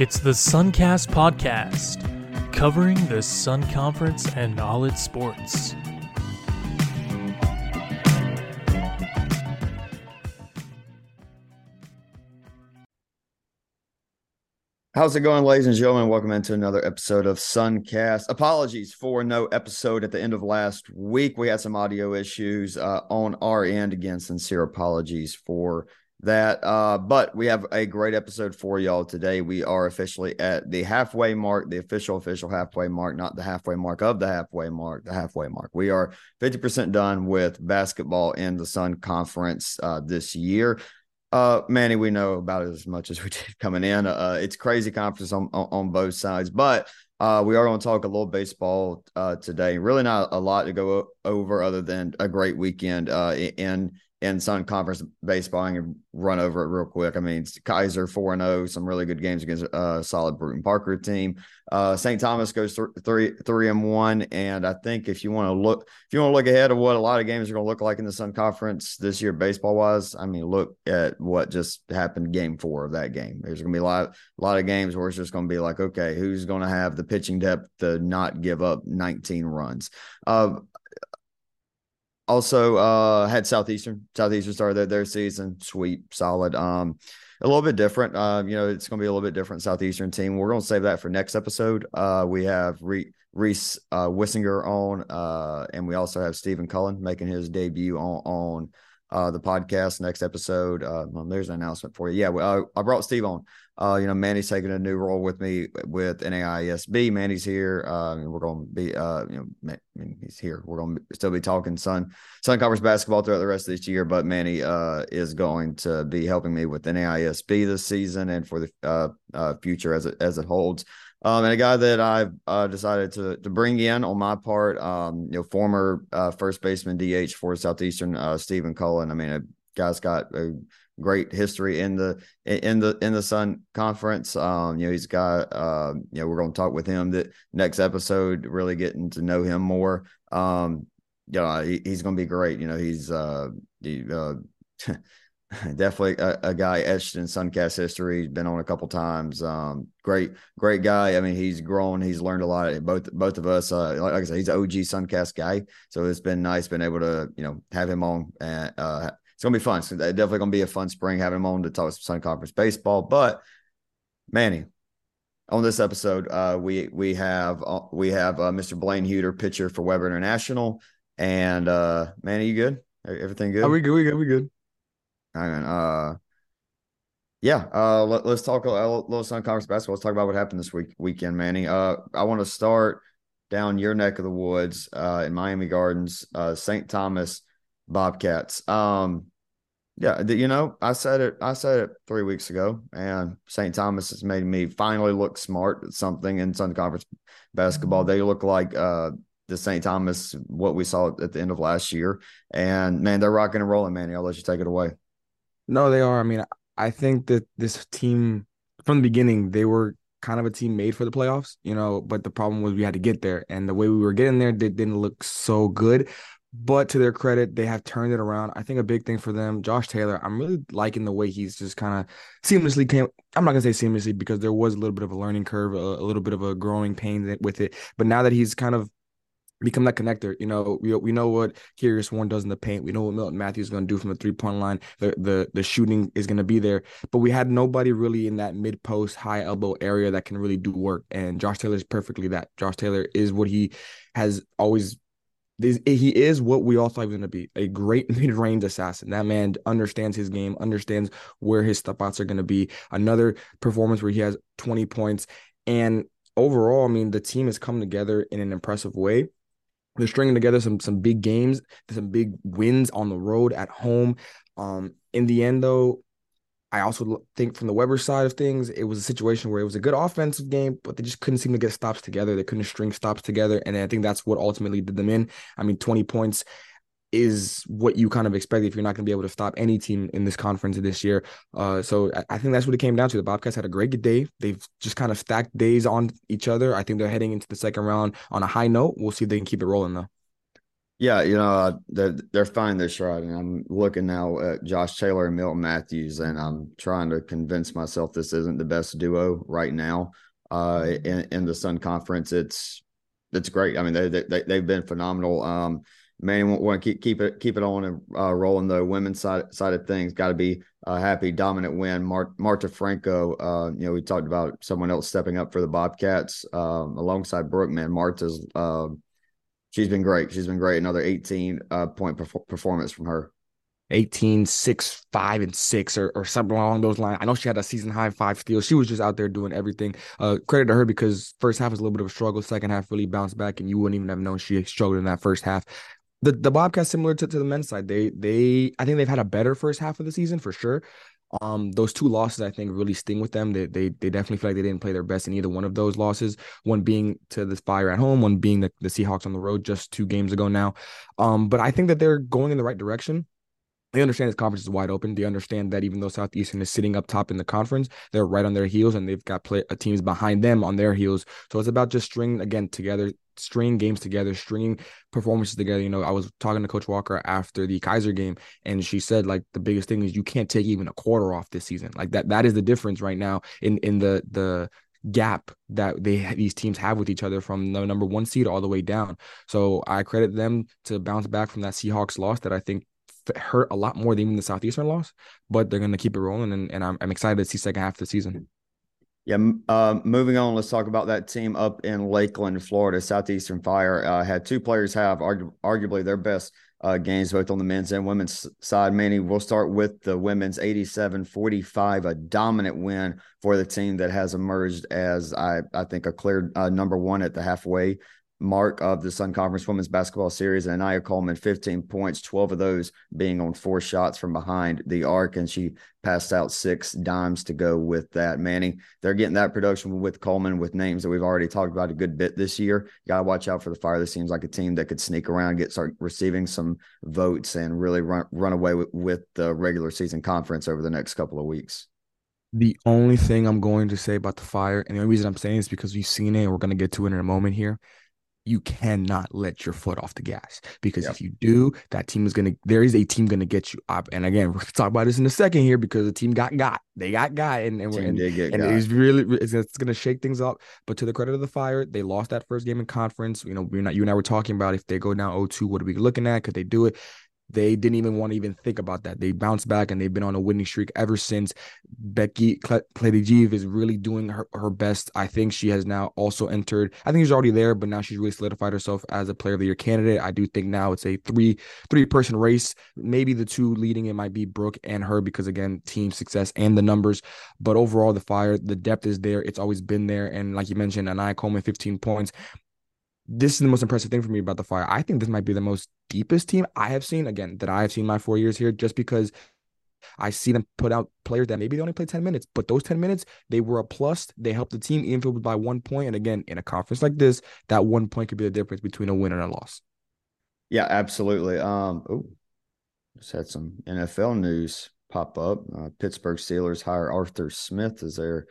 It's the Suncast Podcast, covering the Sun Conference and all its sports. How's it going, ladies and gentlemen? Welcome into another episode of Suncast. Apologies for no episode at the end of last week. We had some audio issues uh, on our end. Again, sincere apologies for that. Uh, but we have a great episode for y'all today. We are officially at the halfway mark, the official, official halfway mark, not the halfway mark of the halfway mark, the halfway mark. We are 50% done with basketball in the Sun Conference uh, this year. Uh, Manny, we know about it as much as we did coming in. Uh, it's crazy conference on, on, on both sides, but uh, we are going to talk a little baseball uh, today. Really, not a lot to go over other than a great weekend uh, in in Sun Conference baseball. I can run over it real quick. I mean, Keiser 4 0, some really good games against a solid Brewton Parker team. Uh, St. Thomas goes th- three, three and one. And I think if you want to look, if you want to look ahead of what a lot of games are going to look like in the Sun Conference this year, baseball wise, I mean, look at what just happened game four of that game. There's going to be a lot, a lot of games where it's just going to be like, okay, who's going to have the pitching depth to not give up 19 runs? Uh, also uh had southeastern southeastern started their, their season sweep solid um a little bit different uh you know it's going to be a little bit different southeastern team we're going to save that for next episode uh we have reese uh wissinger on uh and we also have stephen cullen making his debut on on uh, the podcast next episode. Uh, well, there's an announcement for you. Yeah, uh, I brought Steve on. Uh, you know, Manny's taking a new role with me with NAISB. Manny's here. Uh, we're going to be, uh, you know, I mean, he's here. We're going to still be talking Sun Sun Conference basketball throughout the rest of this year. But Manny uh, is going to be helping me with NAISB this season and for the uh, uh, future as it as it holds. Um, and a guy that I've uh, decided to to bring in on my part, um, you know, former uh, first baseman DH for Southeastern, uh, Stephen Cullen. I mean, a guy's got a great history in the in the in the Sun Conference. Um, you know, he's got uh, you know, we're going to talk with him that next episode, really getting to know him more. Um, you know, he, he's going to be great. You know, he's uh, he, uh definitely a, a, guy etched in Suncast history. He's been on a couple times. Um, great, great guy. I mean, he's grown. He's learned a lot. Both both of us. Uh, like, I said, he's an OG Suncast guy. So it's been nice being able to you know have him on. And uh, it's gonna be fun. It's definitely gonna be a fun spring having him on to talk some Sun Conference baseball. But Manny, on this episode, uh, we we have uh, we have uh, Mr. Blayne Huter, pitcher for Webber International. And uh, Manny, you good? Everything good? Are we good? We good? We good? And uh, yeah, uh, let, us talk a little Sun Conference basketball. Let's talk about what happened this week weekend, Manny. Uh, I want to start down your neck of the woods uh, in Miami Gardens, uh, St. Thomas Bobcats. Um, yeah, you know, I said it. I said it three weeks ago, and St. Thomas has made me finally look smart at something in Sun Conference basketball. They look like uh, the St. Thomas what we saw at the end of last year, and man, they're rocking and rolling. Manny, I'll let you take it away. No, they are. I mean, I think that this team from the beginning they were kind of a team made for the playoffs, you know. But the problem was we had to get there, and the way we were getting there did, didn't look so good. But to their credit, they have turned it around. I think a big thing for them, Josh Taylor. I'm really liking the way he's just kind of seamlessly came. I'm not gonna say seamlessly because there was a little bit of a learning curve, a, a little bit of a growing pain with it. But now that he's kind of become that connector. You know, we, we know what Scarius Warren does in the paint. We know what Milton Matthews is going to do from the three point line. The the the shooting is going to be there, but we had nobody really in that mid post high elbow area that can really do work. And Josh Taylor is perfectly that. Josh Taylor is what he has always. He is what we all thought he was going to be a great mid range assassin. That man understands his game, understands where his step outs are going to be. Another performance where he has 20 points. And overall, I mean, the team has come together in an impressive way they're stringing together some some big games, some big wins on the road at home. Um, in the end, though, I also think from the Webber side of things, it was a situation where it was a good offensive game, but they just couldn't seem to get stops together. They couldn't string stops together, and I think that's what ultimately did them in. I mean, twenty points is what you kind of expect if you're not going to be able to stop any team in this conference this year. Uh, so I, think that's what it came down to. The Bobcats had a great day. They've just kind of stacked days on each other. I think they're heading into the second round on a high note. We'll see if they can keep it rolling though. Yeah, you know uh, they're they're fine this ride, and I'm looking now at Josh Taylor and Milton Matthews, and I'm trying to convince myself this isn't the best duo right now uh, in, in the Sun Conference. It's it's great. I mean, they they they've been phenomenal. Um, man, want to keep keep it keep it on and uh, rolling. The women's side side of things got to be a happy, dominant win. Mar- Marta Franco, uh, you know, we talked about someone else stepping up for the Bobcats um, alongside Brookman. Marta's uh, she's been great. She's been great. Another 18 uh, point perf- performance from her. 18, 6, 5, and 6, or, or something along those lines. I know she had a season high five steals. She was just out there doing everything. Uh, credit to her because first half was a little bit of a struggle. Second half really bounced back, and you wouldn't even have known she struggled in that first half. The the Bobcats similar to, to the men's side. They they I think they've had a better first half of the season for sure. Um, those two losses I think really sting with them. They they they definitely feel like they didn't play their best in either one of those losses. One being to the Fire at home, one being the, the Seahawks on the road just two games ago now. Um, but I think that they're going in the right direction they understand this conference is wide open. They understand that even though Southeastern is sitting up top in the conference, they're right on their heels and they've got play, uh, teams behind them on their heels. So it's about just stringing again together, stringing games together, stringing performances together. You know, I was talking to Coach Walker after the Keiser game, and she said like the biggest thing is you can't take even a quarter off this season. Like that, that is the difference right now in in the the gap that they these teams have with each other from the number one seed all the way down. So I credit them to bounce back from that Seahawks loss that I think hurt a lot more than even the Southeastern loss, but they're going to keep it rolling. And, and I'm, I'm excited to see second half of the season. Yeah. Uh, moving on, let's talk about that team up in Lakeland, Florida. Southeastern Fire uh, had two players have argu- arguably their best uh, games, both on the men's and women's side. Manny, we'll start with the women's 87 45, a dominant win for the team that has emerged as, I, I think, a clear uh, number one at the halfway mark of the Sun Conference Women's Basketball Series. And Anaya Coleman, 15 points, 12 of those being on four shots from behind the arc. And she passed out six dimes to go with that. Manny, they're getting that production with Coleman with names that we've already talked about a good bit this year. Got to watch out for the Fire. This seems like a team that could sneak around, get start receiving some votes, and really run, run away with, with the regular season conference over the next couple of weeks. The only thing I'm going to say about the fire, and the only reason I'm saying is because we've seen it, and we're going to get to it in a moment here you cannot let your foot off the gas because yep. if you do, that team is gonna. There is a team gonna get you up. And again, we're gonna talk about this in a second here because the team got got. They got got, and and, and, and it's really it's, it's, gonna shake things up. But to the credit of the Fire, they lost that first game in conference. You know, we're not you and I were talking about if they go down 0-2, what are we looking at? Could they do it? They didn't even want to even think about that. They bounced back and they've been on a winning streak ever since. Becky Kledijev is really doing her, her best. I think she has now also entered. I think she's already there, but now she's really solidified herself as a player of the year candidate. I do think now it's a three three person race. Maybe the two leading it might be Brooke and her because again, team success and the numbers. But overall, the fire, the depth is there. It's always been there. And like you mentioned, Anaya Coleman, 15 points this is the most impressive thing for me about the Fire. I think this might be the most deepest team I have seen, again, that I have seen my four years here, just because I see them put out players that maybe they only played 10 minutes, but those 10 minutes, they were a plus. They helped the team, even if it was by one point. And again, in a conference like this, that one point could be the difference between a win and a loss. Yeah, absolutely. Um, oh, just had some NFL news pop up. Uh, Pittsburgh Steelers hire Arthur Smith as their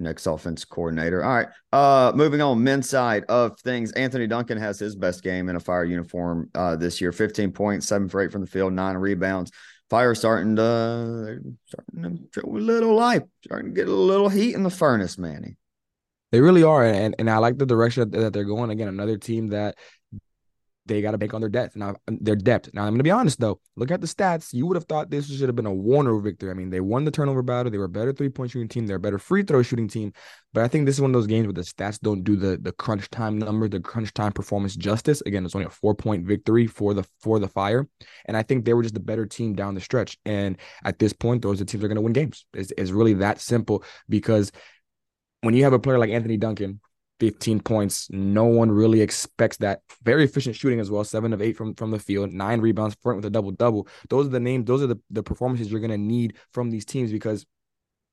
next offense coordinator. All right. Uh moving on, men's side of things. Anthony Duncan has his best game in a fire uniform uh this year. 15 points, seven for eight from the field, nine rebounds. Fire starting to starting to little life, starting to get a little heat in the furnace, Manny. They really are, and and I like the direction that they're going. Again, another team that they got to bank on their depth now. Um, their depth. Now, I'm going to be honest though. Look at the stats. You would have thought this should have been a Warner victory. I mean, they won the turnover battle. They were a better three point shooting team. They're a better free throw shooting team. But I think this is one of those games where the stats don't do the the crunch time number, the crunch time performance justice. Again, it's only a four point victory for the for the Fire, and I think they were just the better team down the stretch. And at this point, those are teams that are going to win games. It's, it's really that simple because when you have a player like Anthony Duncan 15 points. No one really expects that. Very efficient shooting as well. Seven of eight from, from the field, nine rebounds, front with a double double. Those are the names, those are the, the performances you're going to need from these teams because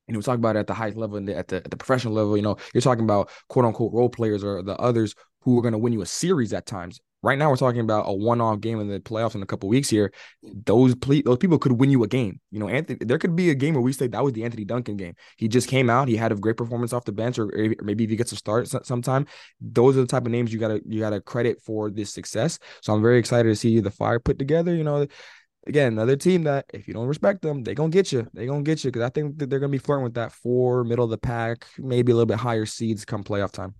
you know, we talk about it at the highest level and at the at the professional level. You know, you're talking about quote unquote role players or the others who are going to win you a series at times. Right now, we're talking about a one-off game in the playoffs in a couple weeks here. Those ple- those people could win you a game. You know, Anthony. There could be a game where we say that was the Anthony Duncan game. He just came out. He had a great performance off the bench, or, or maybe if he gets a start sometime. Those are the type of names you gotta you gotta credit for this success. So I'm very excited to see the fire put together. You know, again, another team that if you don't respect them, they gonna get you. They gonna get you because I think that they're gonna be flirting with that four middle of the pack, maybe a little bit higher seeds come playoff time.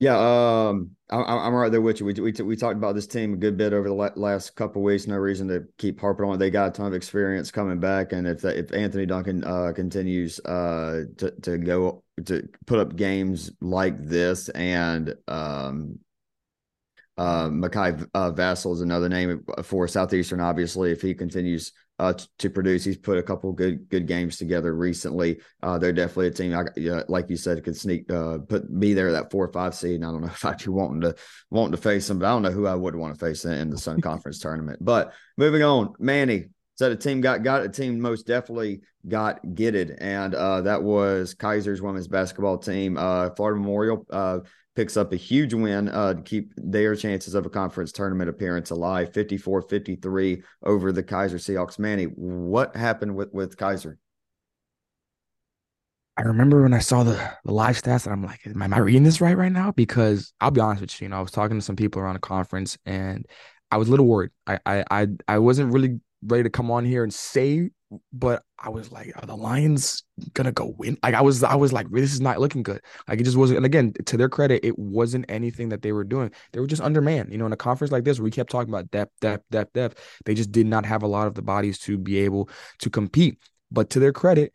Yeah, um, I, I'm right there with you. We we, we talked about this team a good bit over the last couple weeks. No reason to keep harping on it. They got a ton of experience coming back, and if if Anthony Duncan uh, continues uh, to to go to put up games like this, and um, uh, Makai uh, Vassell is another name for Southeastern. Obviously, if he continues uh, to produce. He's put a couple good good games together recently. Uh, they're definitely a team, I, like you said, could sneak uh, put me there that four or five seed. And I don't know if I'd be wanting to wanting to face them, but I don't know who I would want to face in, in the Sun Conference tournament. But moving on, Manny said a team got got a team most definitely got getted, and uh, that was Keiser's women's basketball team. Uh, Florida Memorial uh, picks up a huge win uh, to keep their chances of a conference tournament appearance alive 54 53 over the Keiser Seahawks. Manny, what happened with, with Keiser? I remember when I saw the, the live stats and I'm like, am I reading this right right now? Because I'll be honest with you, you know, I was talking to some people around the conference and I was a little worried. I I I, I wasn't really ready to come on here and say, but I was like, are the Lions gonna go win? Like I was, I was like, this is not looking good. Like it just wasn't. And again, to their credit, it wasn't anything that they were doing. They were just undermanned. You know, in a conference like this, where we kept talking about depth, depth, depth, depth, they just did not have a lot of the bodies to be able to compete. But to their credit,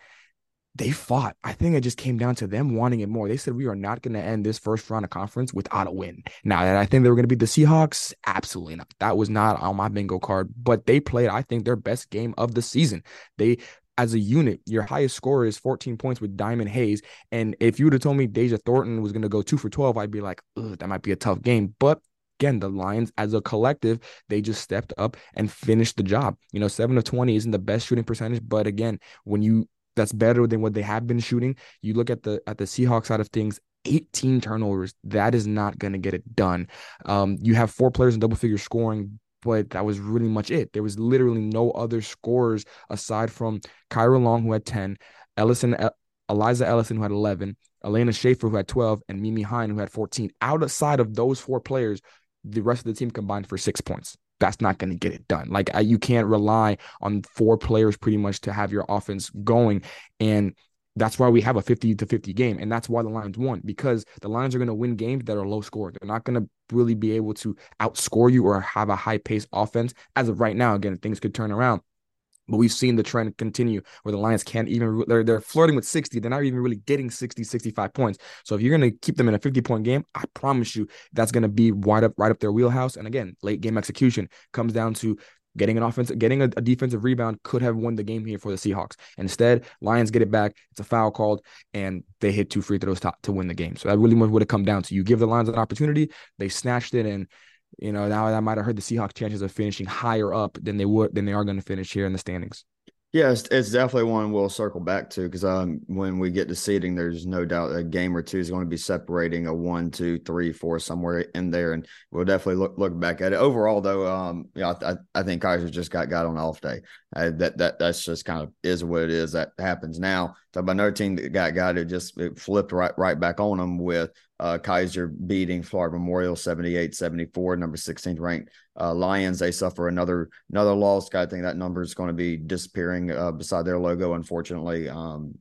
they fought. I think it just came down to them wanting it more. They said we are not going to end this first round of conference without a win. Now that I think they were going to beat the Seahawks, absolutely not. That was not on my bingo card. But they played, I think, their best game of the season. They as a unit, your highest score is 14 points with Diamond Hayes. And if you would have told me Deja Thornton was going to go two for 12, I'd be like, that might be a tough game. But again, the Lions as a collective, they just stepped up and finished the job. You know, seven of 20 isn't the best shooting percentage, but again, when you that's better than what they have been shooting. You look at the at the Seahawks side of things, 18 turnovers. That is not going to get it done. Um, you have four players in double figure scoring, but that was really much it. There was literally no other scores aside from Kyra Long, who had 10, Ellison, Eliza Ellison, who had 11, Elena Schaefer, who had 12, and Mimi Hine, who had 14. Outside of those four players, the rest of the team combined for six points that's not going to get it done. Like you can't rely on four players pretty much to have your offense going. And that's why we have a 50 to 50 game. And that's why the Lions won because the Lions are going to win games that are low score. They're not going to really be able to outscore you or have a high pace offense. As of right now, again, things could turn around. But we've seen the trend continue where the Lions can't even, they're, they're flirting with 60. They're not even really getting 60, 65 points. So if you're going to keep them in a 50 point game, I promise you that's going to be right up, right up their wheelhouse. And again, late game execution comes down to getting an offense, getting a, a, defensive rebound could have won the game here for the Seahawks. Instead, Lions get it back. It's a foul called, and they hit two free throws to, to win the game. So that really would have come down to you give the Lions an opportunity, they snatched it, and you know, now that might have hurt the Seahawks' chances of finishing higher up than they would than they are going to finish here in the standings. Yeah, it's, it's, definitely one we'll circle back to because um, when we get to seeding, there's no doubt a game or two is going to be separating a one, two, three, four somewhere in there, and we'll definitely look look back at it. Overall, though, um, yeah, I, I think Keiser just got got on off day. Uh, that that that's just kind of is what it is. That happens now. About another team that got got it just it flipped right right back on them with uh, Keiser beating Florida Memorial 78-74, number 16th ranked uh, Lions. They suffer another another loss. I think that number is going to be disappearing uh, beside their logo, unfortunately, um,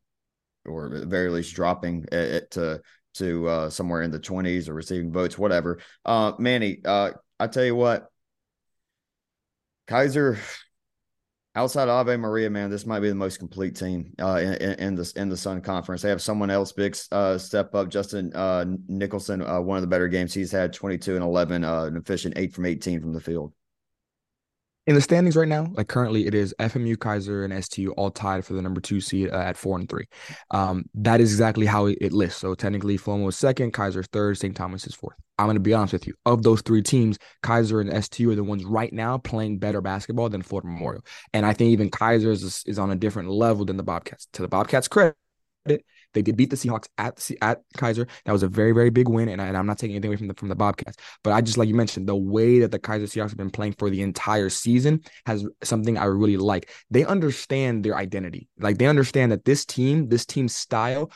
or at very least dropping it, to to uh, somewhere in the 20s or receiving votes, whatever. Uh, Manny, uh, I tell you what, Keiser outside of Ave Maria, man, this might be the most complete team uh, in, in the in the Sun Conference. They have someone else big uh, step up. Justin uh, Nicholson, uh, one of the better games he's had, twenty two and eleven, uh, an efficient eight from eighteen from the field in the standings right now, like currently it is FMU, Keiser, and STU all tied for the number two seed uh, at four and three. Um, that is exactly how it, lists. So technically, FOMO is second, Keiser third, St. Thomas is fourth. I'm going to be honest with you. Of those three teams, Keiser and STU are the ones right now playing better basketball than Florida Memorial. And I think even Keiser is, is on a different level than the Bobcats. To the Bobcats' credit, They did beat the Seahawks at at Keiser. That was a very very big win, and, I, I'm not taking anything away from the from the Bobcats. But I just like you mentioned the way that the Keiser Seahawks have been playing for the entire season has something I really like. They understand their identity. Like they understand that this team, this team style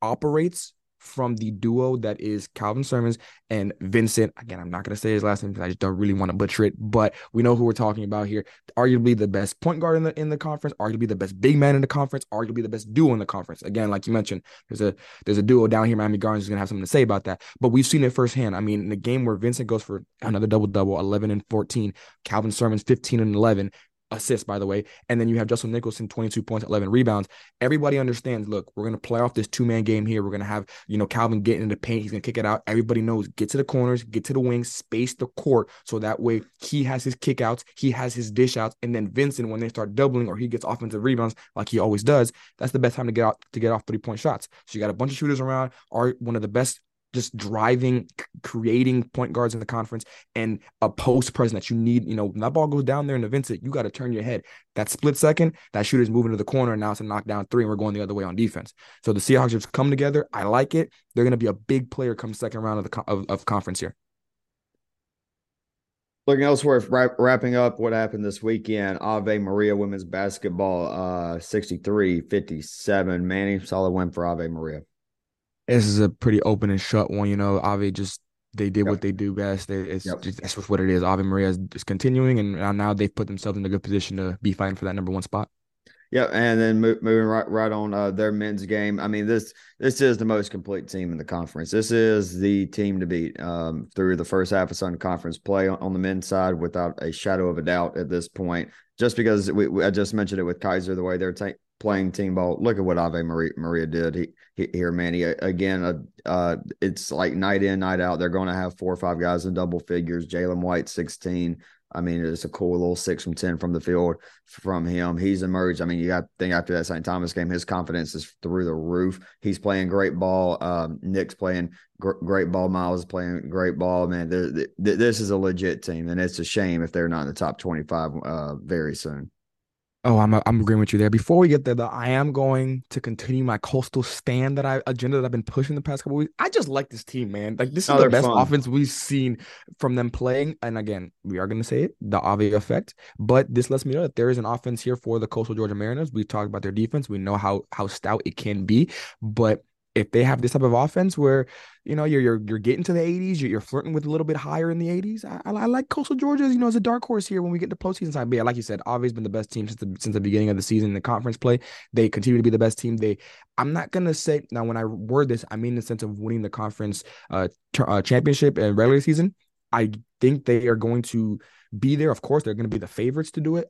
operates from the duo that is Calvin Sermons and Vincent. Again, I'm not going to say his last name because I just don't really want to butcher it, but we know who we're talking about here. Arguably the best point guard in the in the conference, arguably the best big man in the conference, arguably the best duo in the conference. Again, like you mentioned, there's a there's a duo down here. Miami Gardens is going to have something to say about that, but we've seen it firsthand. I mean, in the game where Vincent goes for another double double, 11 and 14, Calvin Sermons 15 and 11, assists, by the way. And then you have Justin Nicholson, 22 points, 11 rebounds. Everybody understands, look, we're going to play off this two man game here. We're going to have, you know, Calvin getting in the paint. He's going to kick it out. Everybody knows get to the corners, get to the wings, space the court. So that way he has his kickouts, he has his dish outs. And then Vincent, when they start doubling or he gets offensive rebounds like he always does, that's the best time to get out to get off three point shots. So you got a bunch of shooters around, are one of the best just driving, creating point guards in the conference and a post presence that you need. You know, when that ball goes down there in the Vincent, you got to turn your head. That split second, that shooter's moving to the corner and now it's a knockdown three, and we're going the other way on defense. So the Seahawks just come together. I like it. They're going to be a big player come second round of the of, of conference here. Looking elsewhere, wrapping up what happened this weekend, Ave Maria women's basketball, uh, 63 57. Manny, solid win for Ave Maria this is a pretty open and shut one. You know, Ave just they did yep. what they do best. They, it's yep. just, that's what it is. Ave Maria is, is continuing, and now they've put themselves in a good position to be fighting for that number one spot. Yeah, and then moving right right on uh, their men's game. I mean this this is the most complete team in the conference. This is the team to beat um, through the first half of Sun Conference play on, on, the men's side without a shadow of a doubt at this point. Just because we, we I just mentioned it with Keiser, the way they're playing team ball. Look at what Ave Maria, Maria did he, he, here, Manny. Again, uh, uh, it's like night in, night out. They're going to have four or five guys in double figures. Jalen White, 16. I mean, it's a cool little six from 10 from the field from him. He's emerged. I mean, you got to think after that St. Thomas game, his confidence is through the roof. He's playing great ball. Um, Nick's playing gr- great ball. Miles is playing great ball. Man, this is a legit team, and it's a shame if they're not in the top 25 uh, very soon. Oh, I'm I'm agreeing with you there. Before we get there, though, I am going to continue my coastal stand that I agenda that I've been pushing the past couple weeks. I just like this team, man. Like this is oh, the best fun. offense we've seen from them playing. And again, we are going to say it, the Ave effect. But this lets me know that there is an offense here for the Coastal Georgia Mariners. We've talked about their defense. We know how how stout it can be, but if they have this type of offense where you know you're you're, you're getting to the 80s you're, you're flirting with a little bit higher in the 80s I, I, like coastal georgia you know as a dark horse here when we get to postseason time. But yeah like you said obviously been the best team since the since the beginning of the season in the conference play. They continue to be the best team. They i'm not gonna say now when i word this i mean in the sense of winning the conference uh, uh championship and regular season. I think they are going to be there. Of course they're going to be the favorites to do it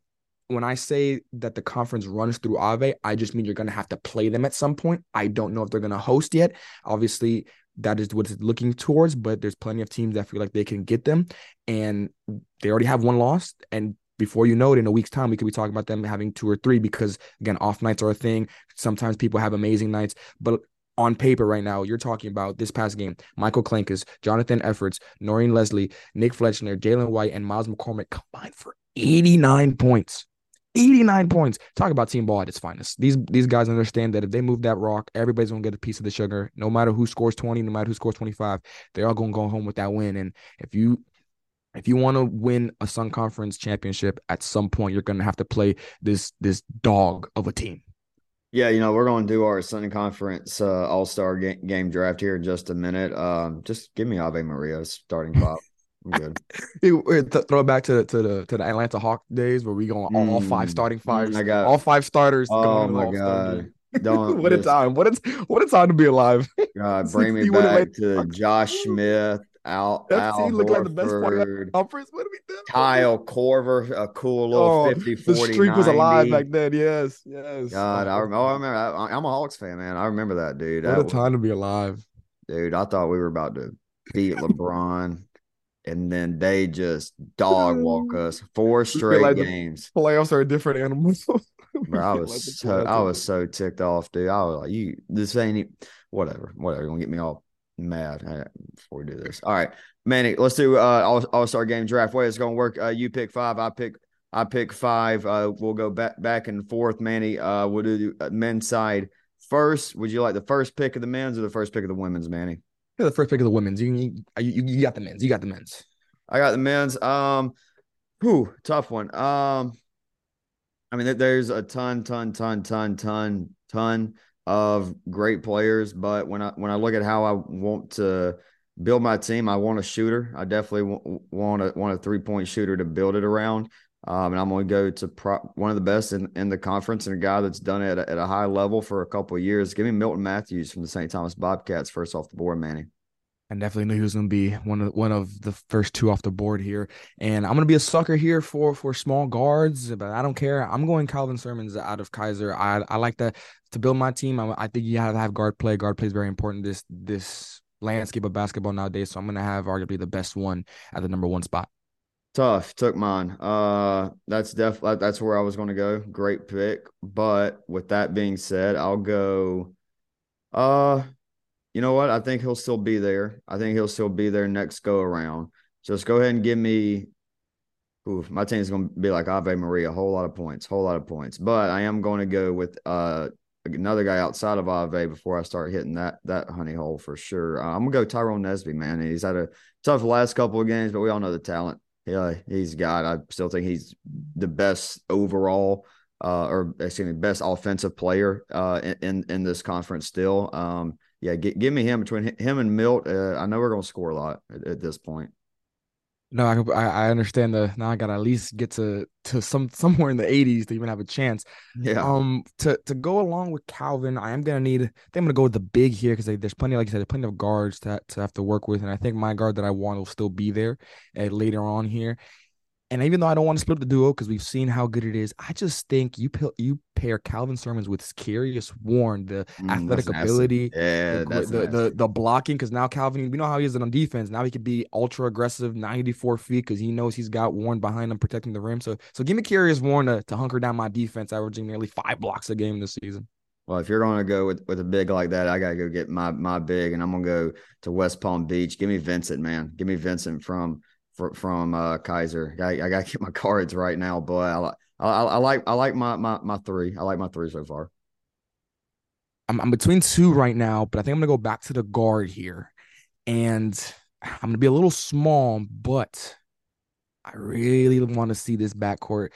when I say that the conference runs through Ave, I just mean you're going to have to play them at some point. I don't know if they're going to host yet. Obviously, that is what it's looking towards, but there's plenty of teams that feel like they can get them. And they already have one loss. And before you know it, in a week's time, we could be talking about them having two or three because, again, off nights are a thing. Sometimes people have amazing nights, but on paper right now, you're talking about this past game, Michael Clankus, Jonathan Efforts, Noreen Leslie, Nick Fletcher, Jalen White, and Miles McCormick combined for 89 points. 89 points. Talk about team ball at its finest. These these guys understand that if they move that rock, everybody's gonna get a piece of the sugar. No matter who scores 20, no matter who scores 25, they're all gonna go home with that win. And if you if you want to win a Sun Conference championship at some point, you're gonna have to play this this dog of a team. Yeah, you know, we're going to do our Sun Conference uh, All Star game, game draft here in just a minute. Um, just give me Ave Maria starting five. I'm good. throw it back to to the to the Atlanta Hawk days where we go mm. all five mm. starting fives. I got all five starters. Oh my god! Don't what a time! What a what a time to be alive. God, bring me back to Josh Smith. Al, Al look like the best player conference. What are we doing? Kyle Korver, a cool little oh, 50 40. The streak 90. was alive back then. Yes, yes. God, I remember. Oh, I remember. I, am a Hawks fan, man. I remember that, dude. What that a time to be alive, dude. I thought we were about to beat LeBron and then they just dog walk us four straight like games. Playoffs are a different animal. Bro, I was like so I was so ticked off, dude. I was like, you this ain't whatever, whatever. You're gonna get me all mad before we do this. All right, Manny, let's do uh all, all star game draft. Way it's gonna work. Uh, you pick five, I pick I pick five. Uh, we'll go back back and forth. Manny, uh, we'll do uh, men's side first, would you like the first pick of the men's or the first pick of the women's, Manny? Yeah, the first pick of the women's. You, you you got the men's. You got the men's. I got the men's. Um, whew, tough one. Um, I mean, there's a ton, ton, ton, ton, ton, ton of great players, but when I when I look at how I want to build my team, I want a shooter. I definitely want a want a three point shooter to build it around. Um, and I'm going to go to pro- one of the best in, in the conference and a guy that's done it at a, at a high level for a couple years. Give me Milton Matthews from the St. Thomas Bobcats first off the board, Manny. I definitely knew he was going to be one of one of the first two off the board here, and I'm going to be a sucker here for for small guards, but I don't care. I'm going Calvin Sermons out of Keiser. I I like that to build my team. I, I think you have to have guard play. Guard play is very important. This this landscape of basketball nowadays, so I'm going to have arguably the best one at the number one spot. Tough. Took mine. Uh, that's definitely that's where I was going to go. Great pick. But with that being said, I'll go. Uh, you know what? I think he'll still be there. I think he'll still be there next go around. Just go ahead and give me. Oof, my team's going to be like Ave Maria, a whole lot of points, whole lot of points. But I am going to go with uh another guy outside of Ave before I start hitting that that honey hole for sure. Uh, I'm gonna go Tyrone Nesby, man. He's had a tough last couple of games, but we all know the talent yeah, he's got. I still think he's the best overall, uh, or excuse me, best offensive player uh, in in this conference. Still, um, yeah, g- give me him between him and Milt. Uh, I know we're going to score a lot at, at this point. No, I I understand the now I gotta at least get to to some somewhere in the 80s to even have a chance. Yeah. Um to to go along with Calvin, I am gonna need I think I'm gonna go with the big here because there's plenty, like I said, plenty of guards to to have to work with. And I think my guard that I want will still be there uh, later on here. And even though I don't want to split the duo because we've seen how good it is, I just think you you pair Calvin Sermons with Scarius Warren, the mm, athletic ability, yeah, the the, the, the blocking. Because now Calvin, we know how he is on defense. Now he could be ultra aggressive, ninety four feet, because he knows he's got Warren behind him protecting the rim. So so give me Scarius Warren to, to hunker down my defense, averaging nearly five blocks a game this season. Well, if you're going to go with, with a big like that, I got to go get my my big, and I'm going to go to West Palm Beach. Give me Vincent, man. Give me Vincent from for, from uh, Keiser. I, I got to get my cards right now, but I, I, I, like I like my, my my three. I like my three so far. I'm, I'm between two right now, but I think I'm gonna go back to the guard here, and I'm gonna be a little small, but I really want to see this backcourt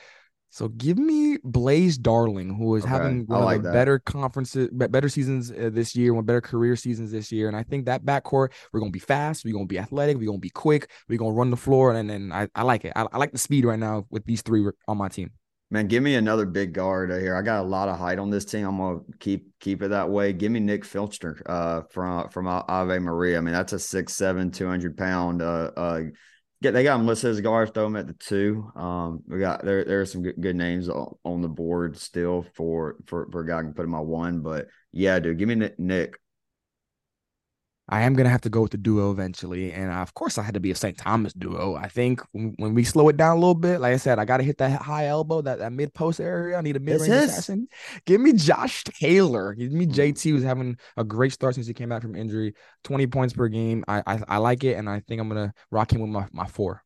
so give me Blaze Darling, who is okay. having one like of the better conferences, better seasons uh, this year, one better career seasons this year. And I think that backcourt, we're gonna be fast, we're gonna be athletic, we're gonna be quick, we're gonna run the floor, and then I, I like it. I, I like the speed right now with these three on my team. Man, give me another big guard here. I got a lot of height on this team. I'm gonna keep keep it that way. Give me Nick Filchner uh, from from Ave Maria. I mean, that's a six seven, 200 pound uh, uh, get they got him listed as guard, throw him at the two. Um, we got there. There are some good, good names on, the board still for for for a guy I can put in my one. But yeah, dude, give me Nick. I am gonna have to go with the duo eventually, and of course, I had to be a St. Thomas duo. I think when we slow it down a little bit, like I said, I got to hit that high elbow, that, that mid post area. I need a mid range assassin. Give me Josh Taylor. Give me JT, who's having a great start since he came back from injury. Twenty points per game. I I, I like it, and I think I'm gonna rock him with my my four.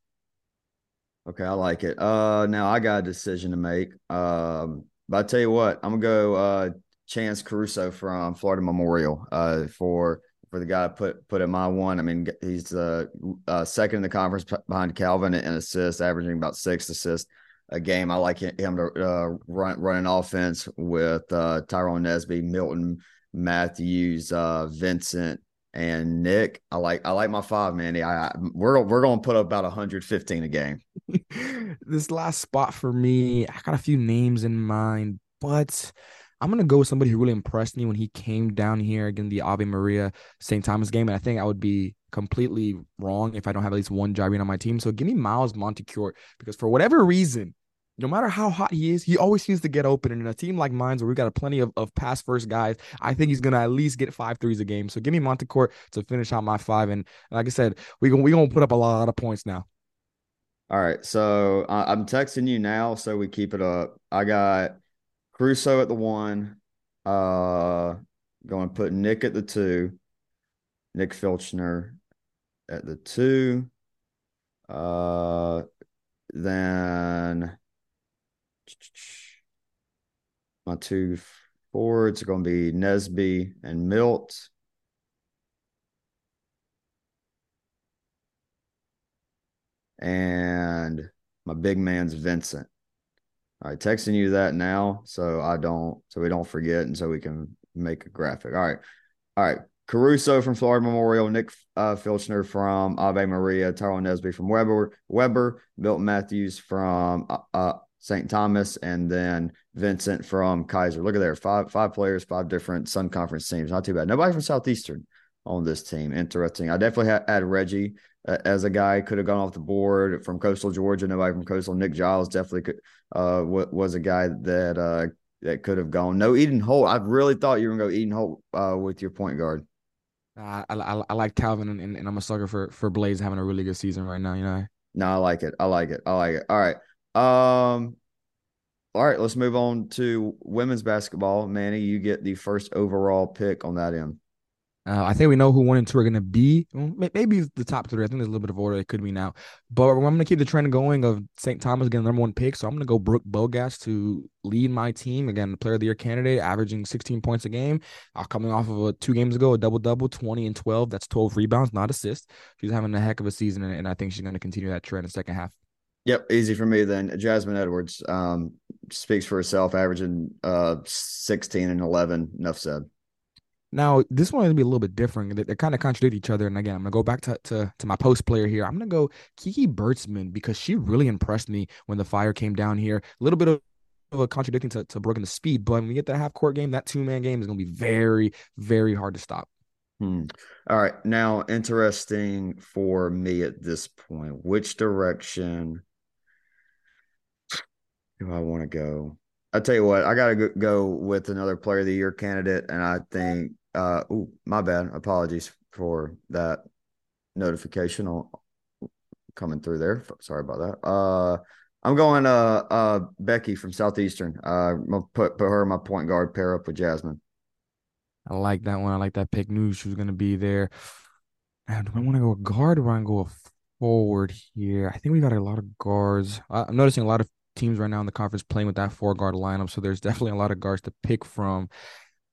Okay, I like it. Uh, now I got a decision to make. Um, but I tell you what, I'm gonna go uh Chance Caruso from Florida Memorial uh for for the guy to put put in my one. I mean, he's uh, uh, second in the conference behind Calvin in assists, averaging about six assists a game. I like him to uh, run run an offense with uh, Tyrone Nesby, Milton Matthews, uh, Vincent, and Nick. I like I like my five man. I, I we're we're going to put up about 115 a game. this last spot for me, I got a few names in mind, but I'm gonna go with somebody who really impressed me when he came down here again the Ave Maria St. Thomas game, and I think I would be completely wrong if I don't have at least one Gyrene on my team. So give me Miles Montecourt because for whatever reason, no matter how hot he is, he always seems to get open. And in a team like mine, where we've got a plenty of, of pass first guys, I think he's gonna at least get five threes a game. So give me Montecourt to finish out my five. And like I said, we gonna we gonna put up a lot of points now. All right, so uh, I'm texting you now, so we keep it up. I got Caruso at the one. Uh, going to put Nick at the two. Nick Filchner at the two. Uh, then my two Forwards are going to be Nesby and Milt. And my big man's Vincent. All right, texting you that now so I don't so we don't forget and so we can make a graphic. All right. All right. Caruso from Florida Memorial, Nick uh, Filchner from Ave Maria, Tyrone Nesby from Webber, Webber, Milton Matthews from uh, uh, St. Thomas, and then Vincent from Keiser. Look at there, five five players, five different Sun Conference teams. Not too bad. Nobody from Southeastern on this team. Interesting. I definitely had, Reggie as a guy could have gone off the board from Coastal Georgia. Nobody from Coastal. Nick Giles definitely could uh was a guy that uh that could have gone. No Eden Holt. I really thought you were gonna go Eden Holt uh with your point guard. I, I, I like Calvin and, and, I'm a sucker for for Blaze having a really good season right now. You know. No, I like it. I like it. I like it. All right. Um. All right. Let's move on to women's basketball. Manny, you get the first overall pick on that end. Uh, I think we know who one and two are going to be. Maybe the top three. I think there's a little bit of order. It could be now. But I'm going to keep the trend going of St. Thomas getting the number one pick. So I'm going to go Brooke Bogas to lead my team. Again, player of the year candidate, averaging 16 points a game. Uh, coming off of a two games ago, a double double, 20 and 12. That's 12 rebounds, not assists. She's having a heck of a season. And, and I think she's going to continue that trend in the second half. Yep, easy for me then. Jasmine Edwards um, speaks for herself, averaging uh, 16 and 11. Enough said. Now, this one is gonna be a little bit different. They, they kind of contradict each other. And again, I'm gonna go back to, to to my post player here. I'm gonna go Kiki Bertelsmann because she really impressed me when the fire came down here. A little bit of of a contradicting to, to broken the speed, but when we get that half court game, that two man game is gonna be very, very hard to stop. Hmm. All right. Now, interesting for me at this point, which direction do I want to go? I tell you what, I got to go with another player of the year candidate, and I think uh, oh, my bad. Apologies for that notification on coming through there. Sorry about that. Uh, I'm going uh uh Becky from Southeastern. Uh, I'm gonna put put her my point guard pair up with Jasmine. I like that one. I like that pick. News she was gonna be there. And do I want to go a guard or I go forward here? I think we got a lot of guards. I'm noticing a lot of teams right now in the conference playing with that four guard lineup. So there's definitely a lot of guards to pick from.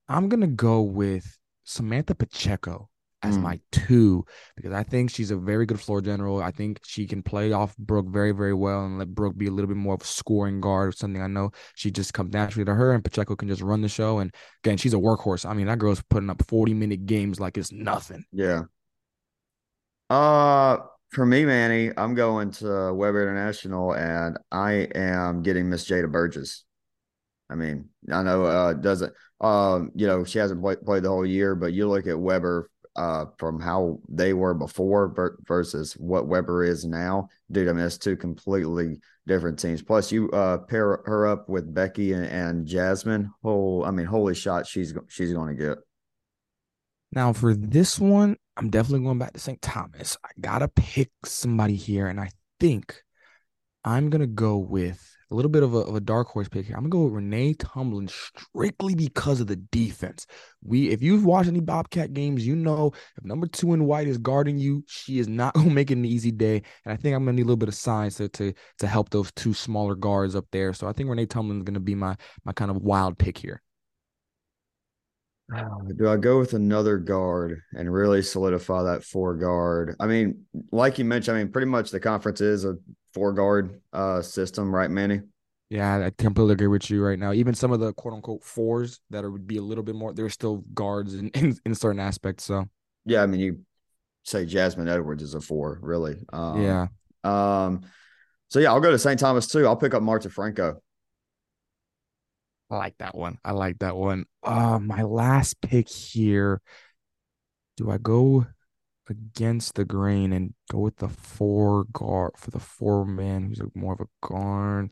I'm gonna go with Samantha Pacheco as mm. my two because I think she's a very good floor general. I think she can play off Brooke very, very well and let Brooke be a little bit more of a scoring guard or something. I know she just comes naturally to her and Pacheco can just run the show. And again, she's a workhorse. I mean, that girl's putting up 40 minute games like it's nothing. Yeah. Uh for me, Manny, I'm going to Webber International and I am getting Miss Jada Burgess. I mean, I know uh doesn't um, you know, she hasn't played played the whole year, but you look at Webber uh from how they were before versus what Webber is now. Dude, I mean, it's two completely different teams. Plus, you uh pair her up with Becky and, and Jasmine. Oh, I mean, holy shot, she's she's going to get. Now for this one, I'm definitely going back to St. Thomas. I gotta pick somebody here, and I think I'm gonna go with a little bit of a, of a dark horse pick here. I'm gonna go with Renee Tumblin strictly because of the defense. We, if you've watched any Bobcat games, you know if number two in white is guarding you, she is not gonna make it an easy day. And I think I'm gonna need a little bit of science to to, to help those two smaller guards up there. So I think Renee Tumblin is gonna be my my kind of wild pick here. Uh, do I go with another guard and really solidify that four guard? I mean, like you mentioned, I mean, pretty much the conference is a four guard uh, system, right, Manny? Yeah, I completely agree with you right now. Even some of the quote unquote fours that are, would be a little bit more, they're still guards in, in, in certain aspects. So, yeah, I mean, you say Jasmine Edwards is a four, really. Um, yeah. Um, so, yeah, I'll go to St. Thomas too. I'll pick up Marta Franco. I like that one. I like that one. Uh, my last pick here. Do I go against the grain and go with the four guard for the four man who's more of a guard.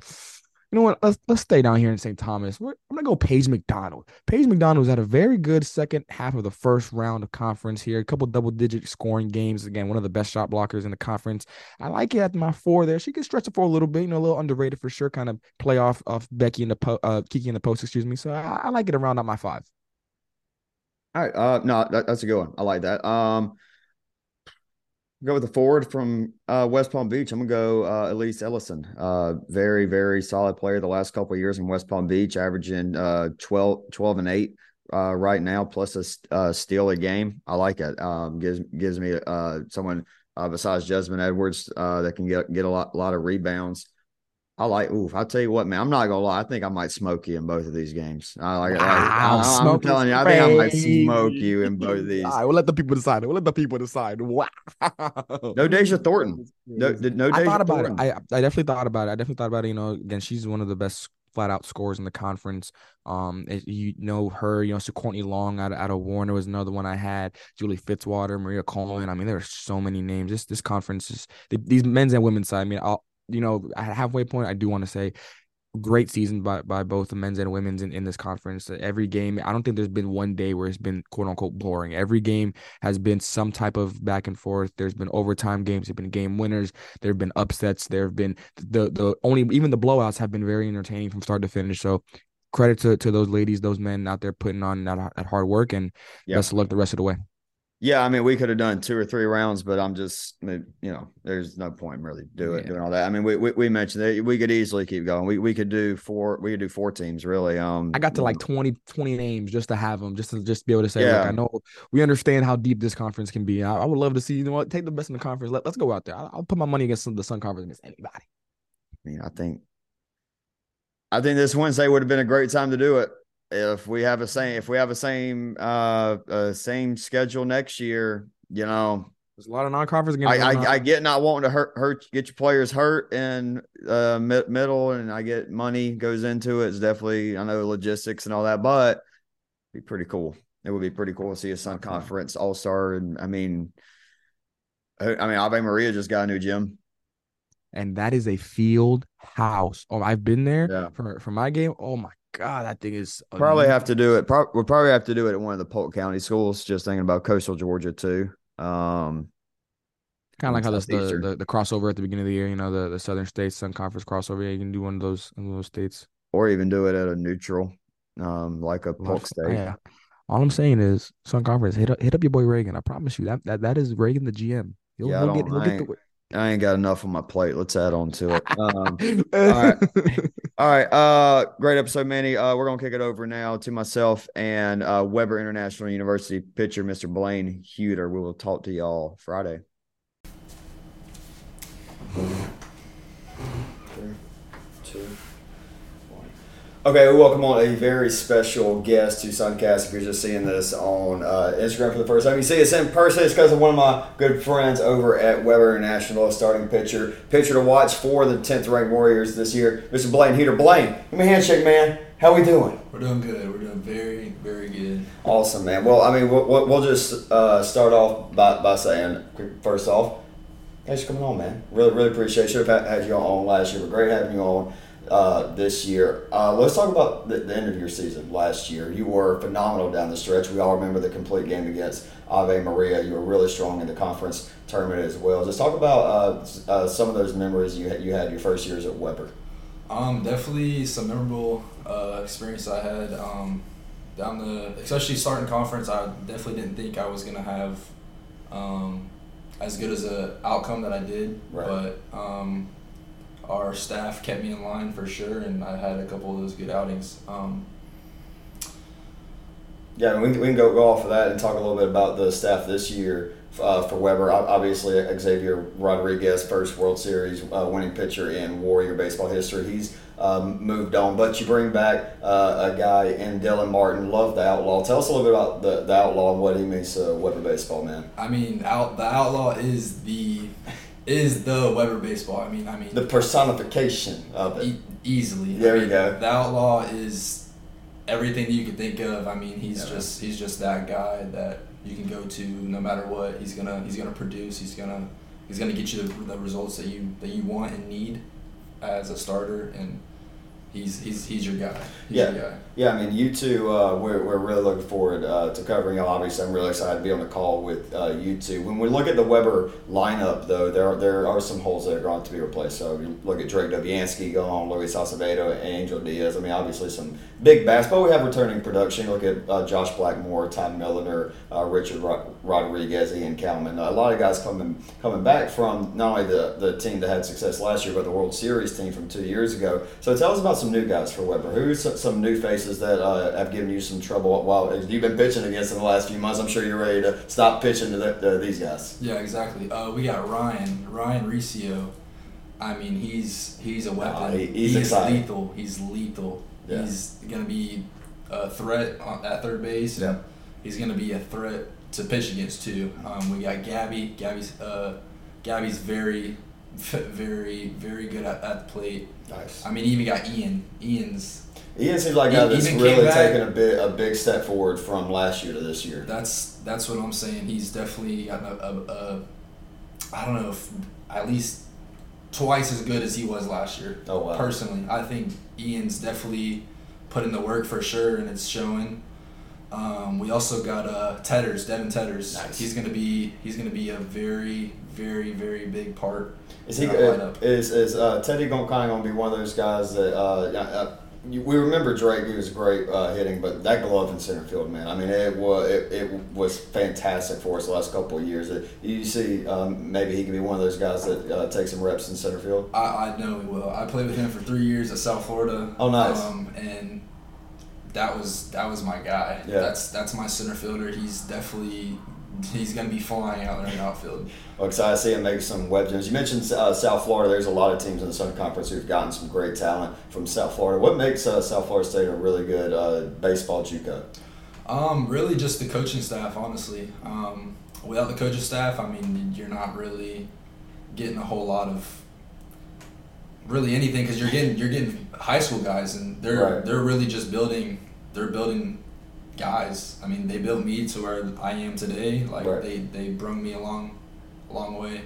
You know what? Let's let's stay down here in St. Thomas. We're, I'm gonna go Paige McDonald. Paige McDonald was had a very good second half of the first round of conference here. A couple double digit scoring games. Again, one of the best shot blockers in the conference. I like it at my four there. She can stretch it for a little bit. You know, a little underrated for sure. Kind of play off of Becky in the po- uh, Kiki in the post. Excuse me. So I, I like it around at my five. All right. Uh, no, that, that's a good one. I like that. Um, Go with the forward from uh, West Palm Beach. I'm gonna go uh, Elise Ellison. Uh, very, very solid player the last couple of years in West Palm Beach, averaging uh, 12, 12 and eight uh, right now, plus a uh, steal a game. I like it. Um, gives gives me uh, someone besides Jasmine Edwards that can get get a lot, a lot of rebounds. I like. Oof! I'll tell you what, man. I'm not gonna lie. I think I might smoke you in both of these games. I like. Wow, I, am telling you, I think I might smoke you in both of these. All right, we'll let the people decide. We'll let the people decide. Wow. No Deja Thornton. No, no. Deja I thought about Thornton. it. I I definitely thought about it. I definitely thought about it. You know, again, she's one of the best flat out scores in the conference. Um, you know her, you know, so Courtney Long out of, out of Warner was another one I had. Julie Fitzwater, Maria Coleman. I mean, there are so many names. This this conference is these men's and women's side. I mean, I'll you know, at halfway point, I do want to say great season by, by both the men's and women's in, in this conference. Every game, I don't think there's been one day where it's been quote unquote boring. Every game has been some type of back and forth. There's been overtime games, there've been game winners, there have been upsets, there have been the the only even the blowouts have been very entertaining from start to finish. So credit to, to those ladies, those men out there putting on that, that hard work and yep. best of luck the rest of the way. Yeah, I mean, we could have done two or three rounds, but I'm just, you know, there's no point really doing yeah. doing all that. I mean, we, we, we mentioned that we could easily keep going. We we could do four. We could do four teams really. Um, I got to like 20, 20 names just to have them, just to just be able to say, yeah. I know we understand how deep this conference can be. I, I, would love to see you know what take the best in the conference. Let, us go out there. I'll, I'll, put my money against the Sun Conference against anybody. I mean, I think, I think this Wednesday would have been a great time to do it if we have a same if we have a same uh, uh same schedule next year, you know, there's a lot of non-conference games. I, I, I, get not wanting to hurt hurt get your players hurt in uh mid- middle, and I get money goes into it. It's definitely I know logistics and all that, but be pretty cool. It would be pretty cool to see a Sun Conference All Star, and I mean, I mean Ave Maria just got a new gym, and that is a field house. Oh, I've been there yeah. for for my game. Oh my God, that thing is probably have to do it. Pro- we'll probably have to do it at one of the Polk County schools. Just thinking about coastal Georgia too. Um, kind of like how this, the, the the crossover at the beginning of the year. You know, the the Southern States Sun Conference crossover. Yeah, you can do one of those in those states, or even do it at a neutral, um, like a Polk State. Yeah. All I'm saying is Sun Conference. Hit up, hit up your boy Reagan. I promise you that that that is Reagan the GM. He'll, yeah, he'll get, he'll get the, I ain't got enough on my plate. Let's add on to it. Um, all right. All right. Uh, great episode, Manny. Uh, we're gonna kick it over now to myself and uh, Webber International University pitcher, Mr. Blayne Huter. We will talk to y'all Friday. Three, two. Okay, we welcome on a very special guest to Suncast. If you're just seeing this on uh, Instagram for the first time, you see us in person. It's because of one of my good friends over at Webber International, starting pitcher, pitcher to watch for the 10th ranked Warriors this year, Mr. Blayne Huter. Blayne, give me a handshake, man. How are we doing? We're doing good. We're doing very, very good. Awesome, man. Well, I mean, we'll, we'll just uh, start off by, by saying, first off, thanks for coming on, man. Really, really appreciate it. Should have had you on last year, but great having you on uh, this year. Uh, let's talk about the, the, end of your season last year. You were phenomenal down the stretch. We all remember the complete game against Ave Maria. You were really strong in the conference tournament as well. Just talk about uh, uh, some of those memories you had, you had your first years at Webber. Um, definitely some memorable uh, experience I had um, down the, especially starting conference. I definitely didn't think I was gonna have um, as good as a outcome that I did, right. but um, our staff kept me in line for sure, and I had a couple of those good outings. Um, yeah, we can, we can go, go off of that and talk a little bit about the staff this year uh, for Webber. Obviously, Xavier Rodriguez, first World Series uh, winning pitcher in Warrior baseball history. He's um, moved on, but you bring back uh, a guy in Dylan Martin. Love the Outlaw. Tell us a little bit about the, the Outlaw and what he means to Webber baseball, man. I mean, out the Outlaw is the is the Webber baseball. I mean, I mean the personification of it. E- easily. There I mean, you go. The outlaw is everything that you could think of. I mean, he's yeah. just he's just that guy that you can go to no matter what. He's gonna he's gonna produce. He's gonna he's gonna get you the, the results that you that you want and need as a starter and he's he's he's your guy. He's Yeah. your guy. Yeah, I mean, you two, uh, we're, we're really looking forward uh, to covering y'all. Obviously, I'm really excited to be on the call with uh, you two. When we look at the Webber lineup, though, there are, there are some holes that are going to be replaced. So you look at Drake Dobianski gone, Luis Acevedo, Angel Diaz. I mean, obviously some big bats, but we have returning production. Look at uh, Josh Blackmore, Tom Milliner, uh, Richard Rod- Rodriguez, Ian Kalman. A lot of guys coming coming back from not only the, the team that had success last year, but the World Series team from two years ago. So tell us about some new guys for Webber. Who's some new faces that uh, have given you some trouble while you've been pitching against in the last few months? I'm sure you're ready to stop pitching to the, to these guys. Yeah, exactly. Uh, we got Ryan Ryan Riccio. I mean, he's he's a weapon. Ah, he- he's lethal. He's lethal. Yeah. He's gonna be a threat on, at third base. Yeah. He's gonna be a threat to pitch against too. Um, we got Gabby. Gabby's uh, Gabby's very, very, very good at, at the plate. Nice. I mean, he even got Ian. Ian's Ian seems like a guy that's really taken a big a big step forward from last year to this year. That's that's what I'm saying. He's definitely got a, a, a I don't know if at least twice as good as he was last year. Oh, wow. Personally, I think Ian's definitely put in the work for sure, and it's showing. Um, we also got uh, Tedders, Devin Tedders. Nice. He's gonna be he's gonna be a very very very big part. Is he lineup. is is uh, Teddy gonna kind of going to be one of those guys that uh, uh, you, we remember Drake? He was great uh, hitting, but that glove in center field, man. I mean, it was it, it was fantastic for us the last couple of years. It, you see, um, maybe he could be one of those guys that uh, takes some reps in center field. I, I know he will. I played with him for three years at South Florida. Oh, nice. Um, and that was that was my guy. Yeah. That's that's my center fielder. He's definitely he's gonna be flying out there in the outfield. Well, excited to see him make some web gems. You mentioned uh, South Florida. There's a lot of teams in the Sun Conference who've gotten some great talent from South Florida. What makes uh, South Florida State a really good uh, baseball JUCO? Um, really just the coaching staff, honestly. Um, without the coaching staff, I mean, you're not really getting a whole lot of really anything because you're getting you're getting high school guys and they're Right. they're really just building they're building guys. I mean, they built me to where I am today. Like Right. they they brung me along a long way.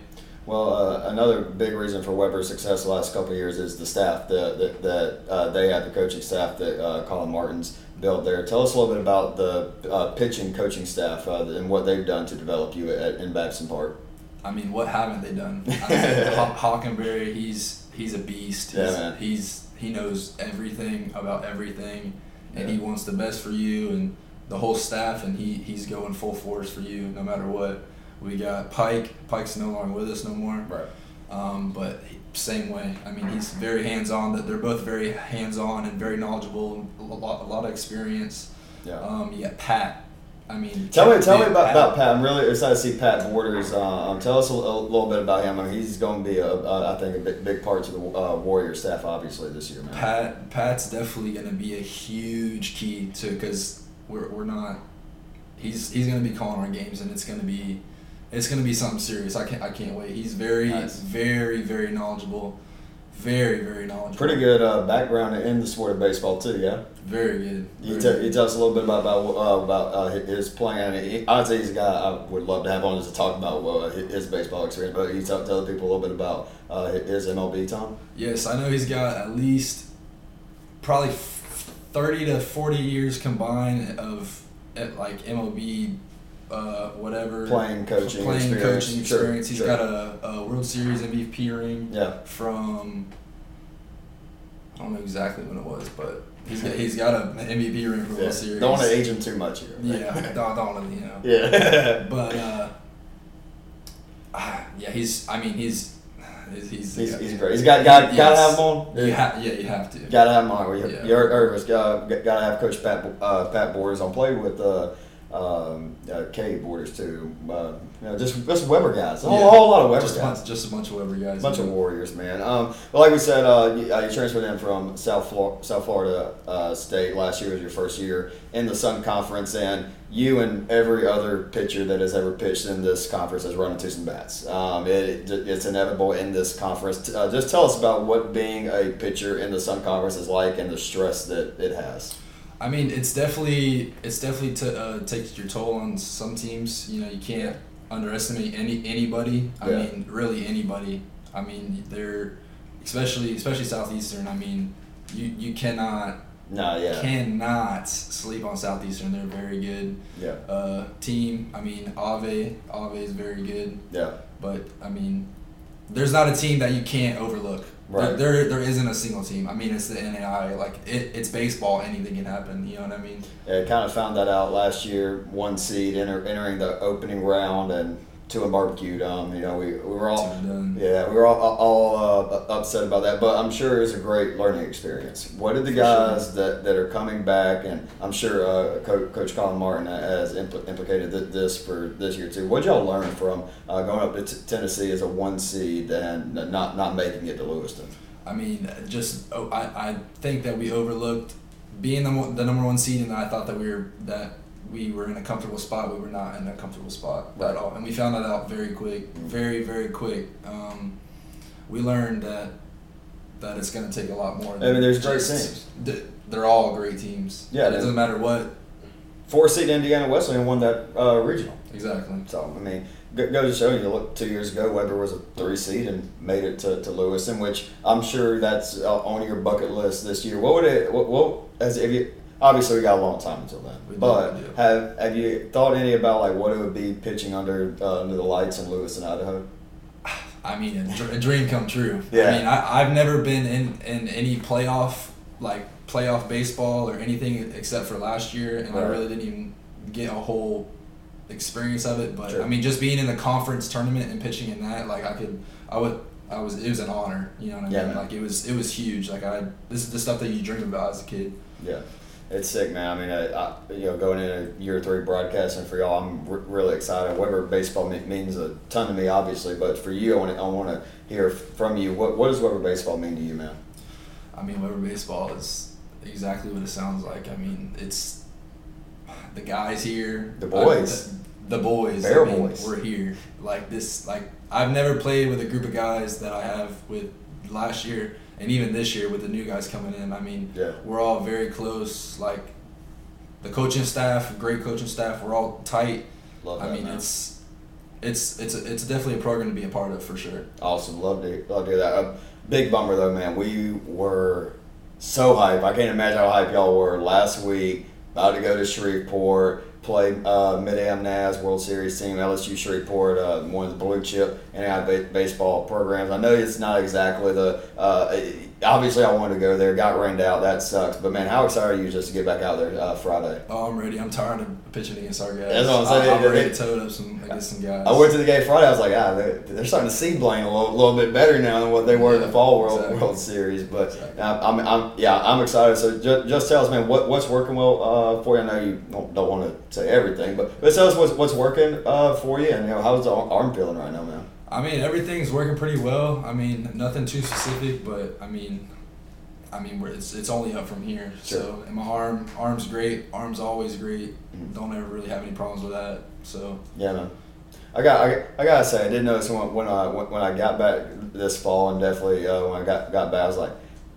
Well, uh, another big reason for Webber's success the last couple of years is the staff that that, that uh, they had, the coaching staff that uh, Colin Martin's built there. Tell us a little bit about the uh, pitching coaching staff uh, and what they've done to develop you at, in Babson Park. I mean, what haven't they done? I mean, Hockenberry, he's he's a beast. He's, Yeah, man. he's he knows everything about everything, and he wants the best for you and the whole staff, and he he's going full force for you no matter what. We got Pike. Pike's no longer with us no more. Right. Um, but same way. I mean, he's very hands on. That they're both very hands on and very knowledgeable. A lot, a lot of experience. Yeah. Um, you got Pat. I mean, Tell me, tell me about, about Pat. I'm really excited to see Pat Borders. Uh, um, tell us a, a little bit about him. I mean, he's going to be, a, a, I think, a big, big part to the uh, Warrior staff, obviously, this year, man. Pat Pat's definitely going to be a huge key to because we're, we're not he's he's going to be calling our games and it's going to be it's going to be something serious. I can't I can't wait. He's very Nice. very very knowledgeable, very very knowledgeable. Pretty good uh, background in the sport of baseball too, yeah. Very good. You, Very t- good. you tell us a little bit about about uh, about uh, his playing. He- I'd say he's a guy I would love to have on just to talk about uh, his baseball experience. But you tell, tell the people a little bit about uh, his MLB time. Yes, I know he's got at least probably f- thirty to forty years combined of like MLB, uh, whatever Playing, coaching playing experience. coaching Sure. He's sure. got a, a World Series MVP ring Yeah. from I don't know exactly when it was, but he's got he's got a MVP ring from yeah. World Series. Don't want to age him too much here. Yeah, don't don't you know. yeah. But uh, ah, yeah, he's. I mean, he's. He's, he's, he's, he's great. He's got got gotta have him on. You ha- yeah, you have to. Gotta have him on. You, Yeah. you heard, heard us. Uh, gotta have Coach Pat uh, Pat Borders on. Played with uh, um, uh, Kay Borders too. Uh, you know, just just Webber guys. A whole, Yeah. whole lot of Webber just a guys. bunch, just a bunch of Webber guys. A bunch of warriors, man. Um, but like we said, uh, you, uh, you transferred in from South Flor- South Florida uh, State last year was your first year in the Sun Conference, and you and every other pitcher that has ever pitched in this conference has run into some bats. Um, it, it, it's inevitable in this conference. Uh, just tell us about what being a pitcher in the Sun Conference is like and the stress that it has. I mean, it's definitely it's definitely t- uh, takes your toll on some teams. You know, you can't underestimate any anybody. I Yeah. mean, really anybody. I mean, they're especially especially southeastern. I mean, you you cannot No, yeah, cannot sleep on Southeastern. They're a very good yeah, uh, team. I mean, Ave Ave is very good, yeah. but I mean, there's not a team that you can't overlook. Right. There, there, there isn't a single team. I mean, it's the NAI. Like it, it's baseball. Anything can happen. You know what I mean? Yeah, kind of found that out last year. One seed enter, entering the opening round and two a barbecue. Um, you know, we, we were all yeah, we were all, all uh, upset about that, but I'm sure it was a great learning experience. What did the guys that, that are coming back, and I'm sure uh, Coach, Coach Colin Martin has impl- implicated th- this for this year too. What did y'all learn from uh, going up to t- Tennessee as a one seed and not not making it to Lewiston? I mean, just oh, I, I think that we overlooked being the, the number one seed, and I thought that we were that we were in a comfortable spot. We were not in a comfortable spot Right. at all, and we found that out very quick, very very quick. Um, we learned that that it's going to take a lot more. I mean, there's great teams. th- They're all great teams. Yeah, it doesn't matter what. Four seed Indiana Wesleyan won that uh, regional. Exactly. So I mean, go, go to show you. Look, two years ago, Webber was a three seed and made it to, to Lewiston, which I'm sure that's uh, on your bucket list this year. What would it? What, what as if you? Obviously, we got a long time until then. We but do. have have you thought any about like what it would be pitching under uh, under the lights in Lewiston Idaho? I mean, a, dr- a dream come true. Yeah. I mean, I, I've never been in, in any playoff, like playoff baseball or anything except for last year, and I really didn't even get a whole experience of it. But Sure. I mean, just being in the conference tournament and pitching in that, like I could, I would, I was, it was an honor. You know what I Yeah, mean? man. Like it was, it was huge. Like I, this is the stuff that you dream about as a kid. Yeah, it's sick, man. I mean, I, I, you know, going into year three broadcasting for y'all, I'm r- really excited. Webber baseball me- means a ton to me, obviously, but for you, I want to I want to hear from you. What what does Webber baseball mean to you, man? I mean, Webber baseball is exactly what it sounds like. I mean, it's the guys here, The boys. I- the boys. Bear I mean, boys. We're here. Like this. Like I've never played with a group of guys that I have with last year, and even this year with the new guys coming in. I mean, Yeah. we're all very close. Like the coaching staff, great coaching staff. We're all tight. Love I mean, man. it's it's it's it's definitely a program to be a part of for sure. Awesome. Love to love to hear that. A big bummer though, man. We were so hyped. I can't imagine how hyped y'all were last week. About to go to Shreveport, play uh, Mid Am NAS World Series team, LSU Shreveport, uh, one of the blue chip NAI ba- baseball programs. I know it's not exactly the. Uh, obviously, I wanted to go there. Got rained out. That sucks. But man, how excited are you just to get back out there uh, Friday? Oh, I'm ready. I'm tired of pitching against our guys. That's what I'm saying. I'm ready They- to tote up some against some guys. I went to the game Friday. I was like, ah, they're, they're starting to see Blayne a little, little bit better now than what they were in the fall World exactly. World Series. But Exactly. I'm, I'm, I'm, yeah, I'm excited. So just, just tell us, man, what, what's working well uh, for you? I know you don't, don't want to say everything, but, but tell us what's, what's working uh, for you, and you know, how's the arm feeling right now, man? I mean, everything's working pretty well. I mean, nothing too specific, but I mean, I mean, we're, it's it's only up from here. Sure. So, and my arm, arm's great. Arm's always great. Mhm. Don't ever really have any problems with that. So, Yeah, man. I got, I, I gotta say, I did notice when, when I when, when I got back this fall, and definitely uh, when I got got back, I was like,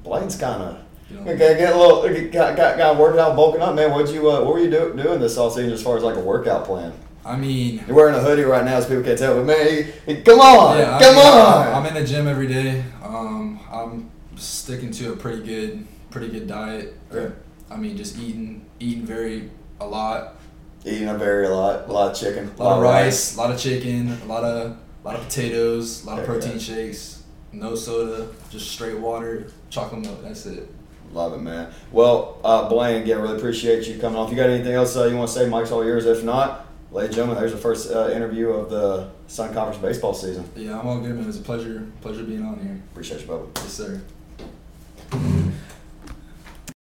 Blayne's kind of you know, Okay, get a little, got, got, got working out, bulking up, man. What'd you, uh, what were you do, doing this all season as far as like a workout plan? I mean, You're wearing a hoodie right now, so people can't tell, but man, he, he- come on, yeah, I come mean, on. I'm in the gym every day. Um, I'm sticking to a pretty good, pretty good diet. Yeah. I mean, just eating, eating very a lot. Eating a very a lot, a lot of chicken, A lot of rice, a lot of chicken, a lot of, a lot of potatoes, a lot of protein shakes. No soda, just straight water, chocolate milk. That's it. Love it, man. Well, uh, Blayne, again, really appreciate you coming on. If you got anything else uh, you want to say, Mike's all yours. If not, ladies and gentlemen, there's the first uh, interview of the Sun Conference baseball season. Yeah, I'm all good, man. It was a pleasure, pleasure being on here. Appreciate you, Bubba. Yes, sir.